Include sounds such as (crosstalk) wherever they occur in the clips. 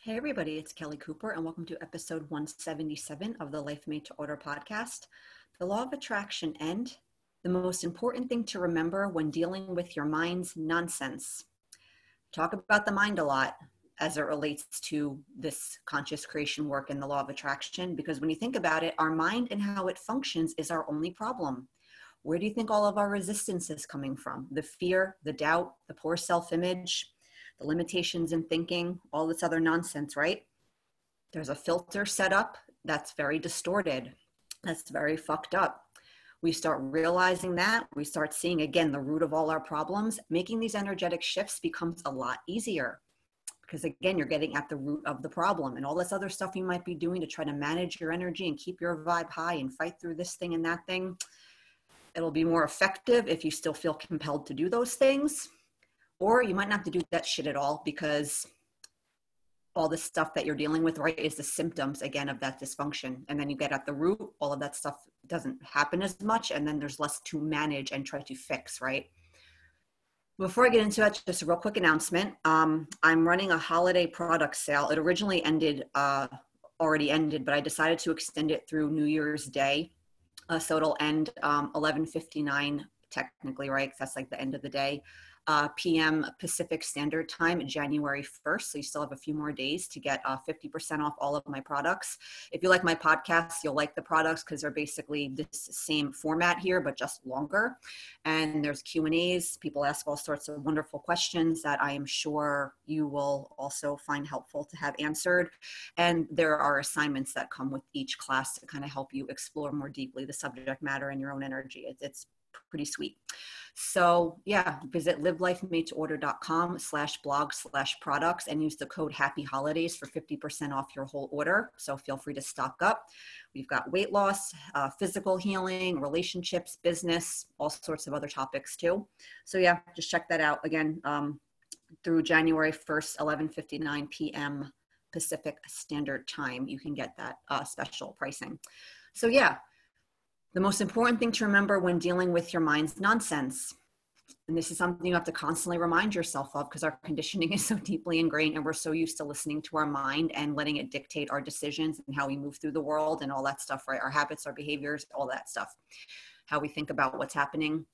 Hey, everybody, it's Kelly Cooper, and welcome to episode 177 of the Life Made to Order podcast. The law of attraction and the most important thing to remember when dealing with your mind's nonsense. Talk about the mind a lot as it relates to this conscious creation work and the law of attraction, because when you think about it, our mind and how it functions is our only problem. Where do you think all of our resistance is coming from? The fear, the doubt, the poor self image the limitations in thinking, all this other nonsense, right? There's a filter set up that's very distorted, that's very fucked up. We start realizing that, we start seeing again the root of all our problems. Making these energetic shifts becomes a lot easier because again you're getting at the root of the problem and all this other stuff you might be doing to try to manage your energy and keep your vibe high and fight through this thing and that thing it'll be more effective if you still feel compelled to do those things or you might not have to do that shit at all because all the stuff that you're dealing with right is the symptoms again of that dysfunction. And then you get at the root all of that stuff doesn't happen as much and then there's less to manage and try to fix right? Before i get into that just a real quick announcement. Um, i'm running a holiday product sale. It originally ended uh, already ended but i decided to extend it through new year's day. Uh, so it'll end um, 11.59 technically right? That's like the end of the day uh, p.m. Pacific Standard Time, January 1st. So you still have a few more days to get uh, 50% off all of my products. If you like my podcasts, you'll like the products because they're basically this same format here, but just longer. And there's Q and A's. People ask all sorts of wonderful questions that I am sure you will also find helpful to have answered. And there are assignments that come with each class to kind of help you explore more deeply the subject matter and your own energy. It's, it's pretty sweet. So yeah, visit livelifemadeorder.com slash blog slash products and use the code happy holidays for 50% off your whole order. So feel free to stock up. We've got weight loss, uh, physical healing, relationships, business, all sorts of other topics too. So yeah, just check that out again um, through January 1st, 11:59 p.m. Pacific Standard Time. You can get that uh, special pricing. So yeah, the most important thing to remember when dealing with your mind's nonsense, and this is something you have to constantly remind yourself of because our conditioning (laughs) is so deeply ingrained and we're so used to listening to our mind and letting it dictate our decisions and how we move through the world and all that stuff, right? Our habits, our behaviors, all that stuff, how we think about what's happening.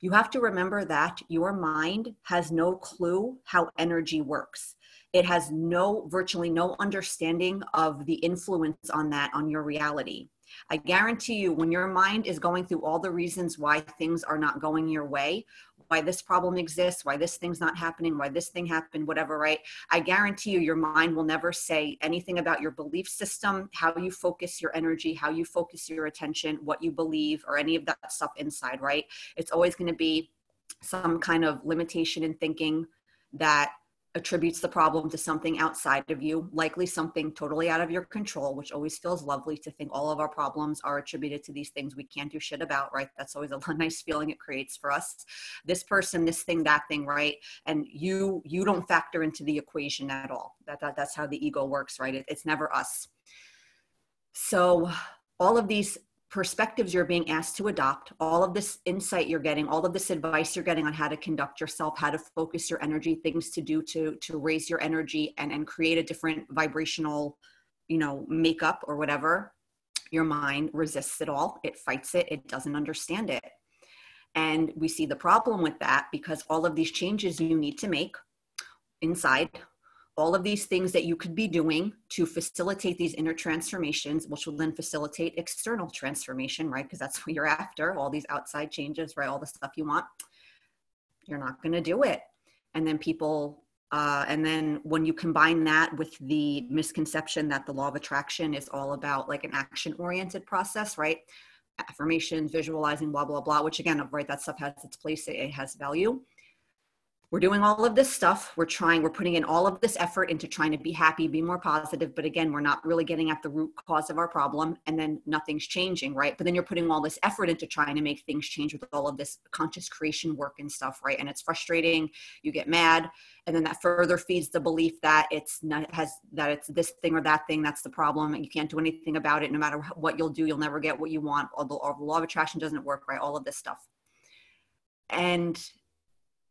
You have to remember that your mind has no clue how energy works. It has no, virtually no understanding of the influence on that on your reality I guarantee you, when your mind is going through all the reasons why things are not going your way, why this problem exists, why this thing's not happening, why this thing happened, whatever, right? I guarantee you, your mind will never say anything about your belief system, how you focus your energy, how you focus your attention, what you believe, or any of that stuff inside, right? It's always going to be some kind of limitation in thinking that attributes the problem to something outside of you, likely something totally out of your control, which always feels lovely to think all of our problems are attributed to these things we can't do shit about, right? That's always a (laughs) nice feeling it creates for us. This person, this thing, that thing, right? And you you don't factor into the equation at all. That, that that's how the ego works, right? It, it's never us. So all of these perspectives you're being asked to adopt, all of this insight you're getting, all of this advice you're getting on how to conduct yourself, how to focus your energy, things to do to to raise your energy and and create a different vibrational, you know, makeup or whatever. Your mind resists it all. It fights it. It doesn't understand it. And we see the problem with that because all of these changes you need to make inside all of these things that you could be doing to facilitate these inner transformations, which will then facilitate external transformation, right? Because that's (laughs) what you're after, all these outside changes, right? All the stuff you want. You're not going to do it. And then people, uh, and then when you combine that with the misconception that the law of attraction is all about like an action oriented process, right? Affirmations, visualizing, blah, blah, blah, which again, right, that stuff has its place, it has value we're doing all of this stuff. We're trying we're putting in all of this effort into trying to be happy be more positive but again we're not really getting at the root cause of our problem and then nothing's changing right? But then you're putting all this effort into trying to make things change with all of this conscious creation work and stuff right? And it's frustrating. You get mad and then that further feeds the belief that it's not has that it's this thing or that thing that's the problem and you can't do anything about it. No matter what you'll do you'll never get what you want. The, or the law of attraction doesn't work right? All of this stuff. And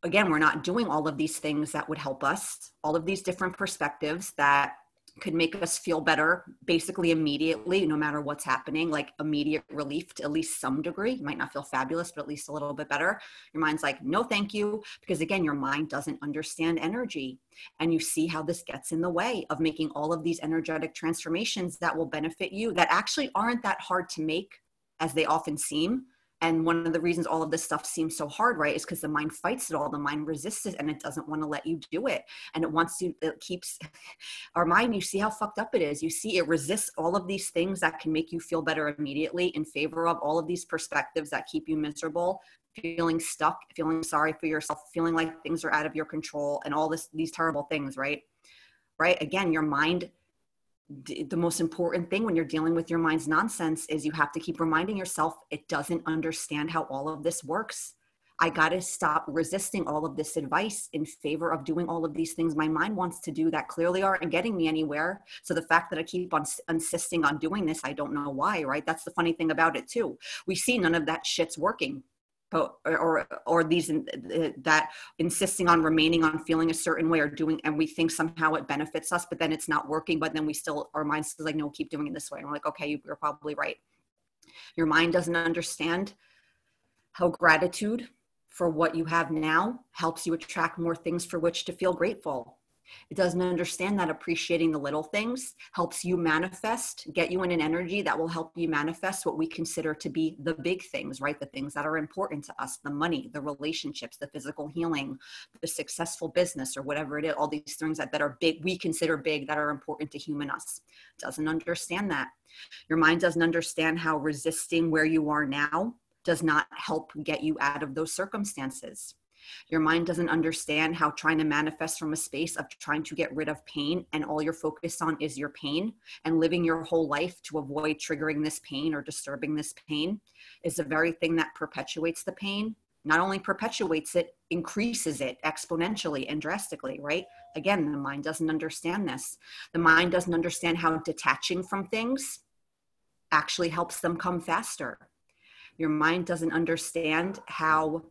again, we're not doing all of these things that would help us, all of these different perspectives that could make us feel better basically immediately no matter what's happening like immediate relief to at least some degree. You might not feel fabulous but at least a little bit better. Your mind's like no thank you because again your mind doesn't understand energy and you see how this gets in the way of making all of these energetic transformations that will benefit you that actually aren't that hard to make as they often seem and one of the reasons all of this stuff seems so hard right is because the mind fights it all the mind resists it and it doesn't want to let you do it. And it wants to it keeps (laughs) our mind you see how fucked up it is. You see it resists all of these things that can make you feel better immediately in favor of all of these perspectives that keep you miserable feeling stuck feeling sorry for yourself feeling like things are out of your control and all this these terrible things right? Right? Again your mind the most important thing when you're dealing with your mind's nonsense is you have to keep reminding yourself it doesn't understand how all of this works. I got to stop resisting all of this advice in favor of doing all of these things my mind wants to do that clearly aren't getting me anywhere. So the fact that I keep on insisting on doing this, I don't know why, right? That's the funny thing about it too. We see none of that shit's working or, or these that insisting on remaining on feeling a certain way or doing and we think somehow it benefits us but then it's not working but then we still our mind says like no keep doing it this way. And we're like okay you're probably right. Your mind doesn't understand how gratitude for what you have now helps you attract more things for which to feel grateful it doesn't understand that appreciating the little things helps you manifest, get you in an energy that will help you manifest what we consider to be the big things, right? The things that are important to us the money, the relationships, the physical healing, the successful business, or whatever it is, all these things that, that are big, we consider big, that are important to human us. Doesn't understand that. Your mind doesn't understand how resisting where you are now does not help get you out of those circumstances your mind doesn't understand how trying to manifest from a space of trying to get rid of pain and all you're focused on is your pain and living your whole life to avoid triggering this pain or disturbing this pain is the very thing that perpetuates the pain. Not only perpetuates it, increases it exponentially and drastically, right? Again, the mind doesn't understand this. The mind doesn't understand how detaching from things actually helps them come faster. Your mind doesn't understand how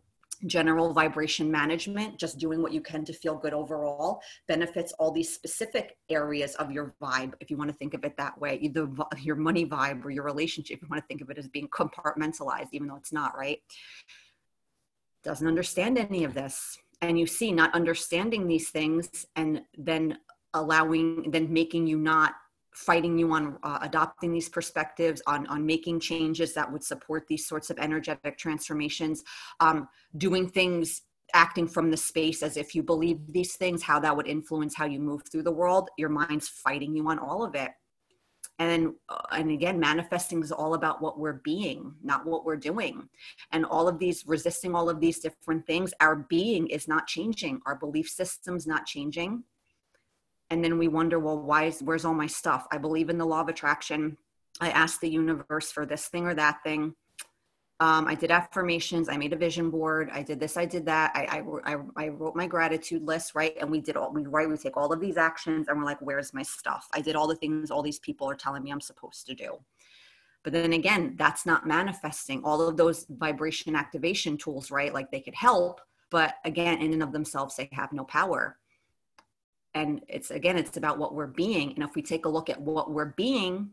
general vibration management, just doing what you can to feel good overall, benefits all these specific areas of your vibe, if you want to think of it that way, either your money vibe or your relationship, if you want to think of it as being compartmentalized, even though it's not, right? Doesn't understand any of this. And you see, not understanding these things and then allowing, then making you not fighting you on uh, adopting these perspectives, on, on making changes that would support these sorts of energetic transformations, um, doing things acting from the space as if you believe these things, how that would influence how you move through the world. Your mind's fighting you on all of it. And uh, and again, manifesting is all about what we're being, not what we're doing. And all of these, resisting all of these different things, our being is not changing. Our belief system's not changing and then we wonder well why is where's all my stuff? I believe in the law of attraction. I asked the universe for this thing or that thing. Um, i did affirmations. I made a vision board. I did this i did that. I, I, I, wrote my gratitude list right? And we did all we right we take all of these actions and we're like where's my stuff? I did all the things all these people are telling me i'm supposed to do. But then again that's not manifesting all of those vibration activation tools right? Like they could help but again in and of themselves they have no power and it's again it's about what we're being. And if we take a look at what we're being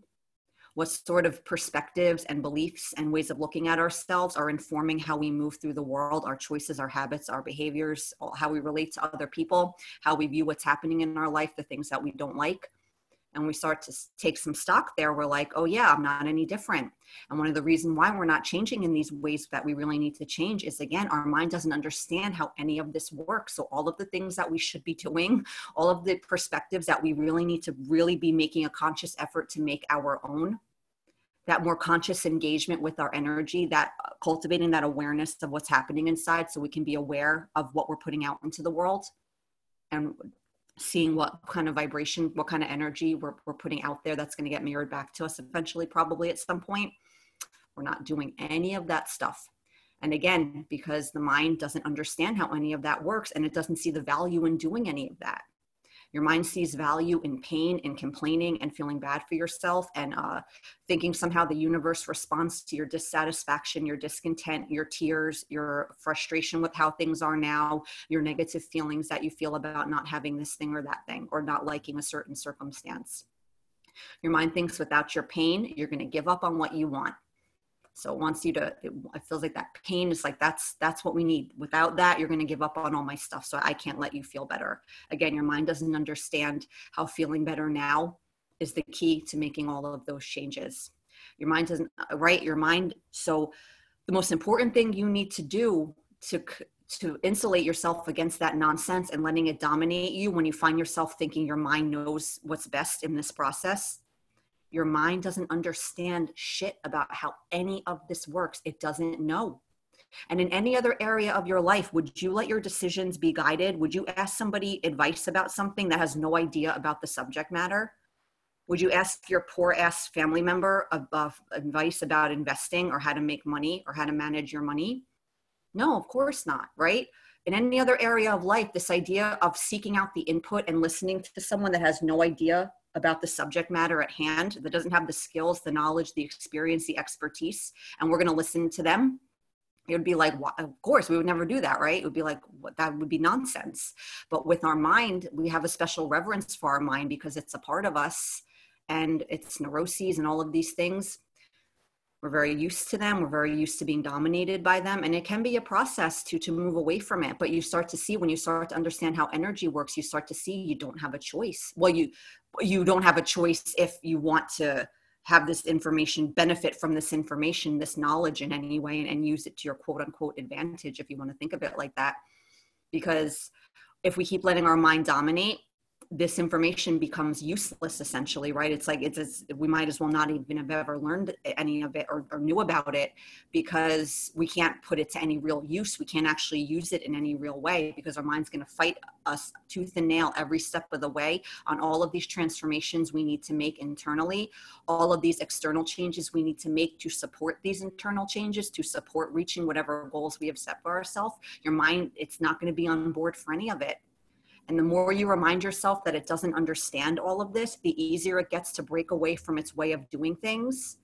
what sort of perspectives and beliefs and ways of looking at ourselves are informing how we move through the world our choices our habits our behaviors how we relate to other people how we view what's happening in our life the things that we don't like and we start to take some stock there we're like oh yeah i'm not any different. And one of the reasons why we're not changing in these ways that we really need to change is again our mind doesn't understand how any of this works. So all of the things that we should be doing (laughs) all of the perspectives that we really need to really be making a conscious effort to make our own that more conscious engagement with our energy that uh, cultivating that awareness of what's happening inside so we can be aware of what we're putting out into the world and seeing what kind of vibration, what kind of energy we're, we're putting out there that's going to get mirrored back to us eventually, probably at some point. We're not doing any of that stuff. And again, because the mind doesn't understand how any of that works and it doesn't see the value in doing any of that. Your mind sees value in pain and complaining and feeling bad for yourself and uh, thinking somehow the universe responds to your dissatisfaction, your discontent, your tears, your frustration with how things are now, your negative feelings that you feel about not having this thing or that thing or not liking a certain circumstance. Your mind thinks without your pain, you're going to give up on what you want. So it wants you to, it, it feels like that pain is like, that's, that's what we need. Without that, you're going to give up on all my stuff. So I can't let you feel better. Again, your mind doesn't understand how feeling better now is the key to making all of those changes. Your mind doesn't, uh, right? Your mind. So the most important thing you need to do to to insulate yourself against that nonsense and letting it dominate you when you find yourself thinking your mind knows what's best in this process your mind doesn't understand shit about how any of this works it doesn't know. And in any other area of your life would you let your decisions be guided? Would you ask somebody advice about something that has no idea about the subject matter? Would you ask your poor ass family member of, advice about investing or how to make money or how to manage your money? No, of course not, right? In any other area of life, this idea of seeking out the input and listening to someone that has no idea about the subject matter at hand, that doesn't have the skills, the knowledge, the experience, the expertise, and we're going to listen to them, it would be like, of course, we would never do that, right? It would be like, that would be nonsense. But with our mind, we have a special reverence for our mind because it's a part of us and it's neuroses and all of these things we're very used to them. We're very used to being dominated by them. And it can be a process to to move away from it. But you start to see when you start to understand how energy works you start to see you don't have a choice. Well you you don't have a choice if you want to have this information benefit from this information this knowledge in any way and, and use it to your quote unquote advantage if you want to think of it like that. Because if we keep letting our mind dominate this information becomes useless essentially right? It's like it's, it's, we might as well not even have ever learned any of it or, or, knew about it because we can't put it to any real use. We can't actually use it in any real way because our mind's going to fight us tooth and nail every step of the way on all of these transformations we need to make internally all of these external changes we need to make to support these internal changes to support reaching whatever goals we have set for ourselves. Your mind it's not going to be on board for any of it and the more you remind yourself that it doesn't understand all of this, the easier it gets to break away from its way of doing things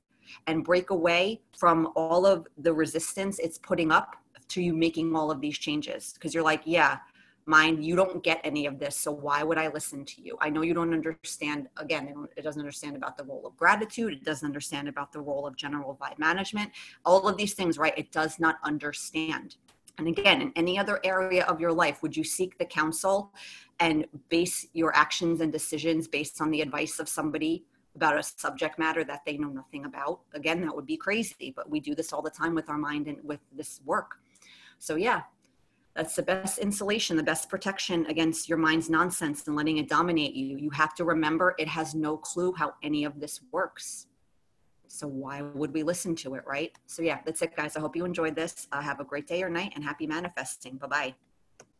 and break away from all of the resistance it's putting up to you making all of these changes. Because you're like, yeah, mind, you don't get any of this. So why would I listen to you? I know you don't understand. Again, it doesn't understand about the role of gratitude. It doesn't understand about the role of general vibe management. All of these things, right? It does not understand. And again, in any other area of your life, would you seek the counsel and base your actions and decisions based on the advice of somebody about a subject matter that they know nothing about? Again, that would be crazy, but we do this all the time with our mind and with this work. So, yeah, that's the best insulation, the best protection against your mind's nonsense and letting it dominate you. You have to remember it has no clue how any of this works. So why would we listen to it, right? So yeah, that's it, guys. I hope you enjoyed this. Uh, have a great day or night and happy manifesting. Bye bye.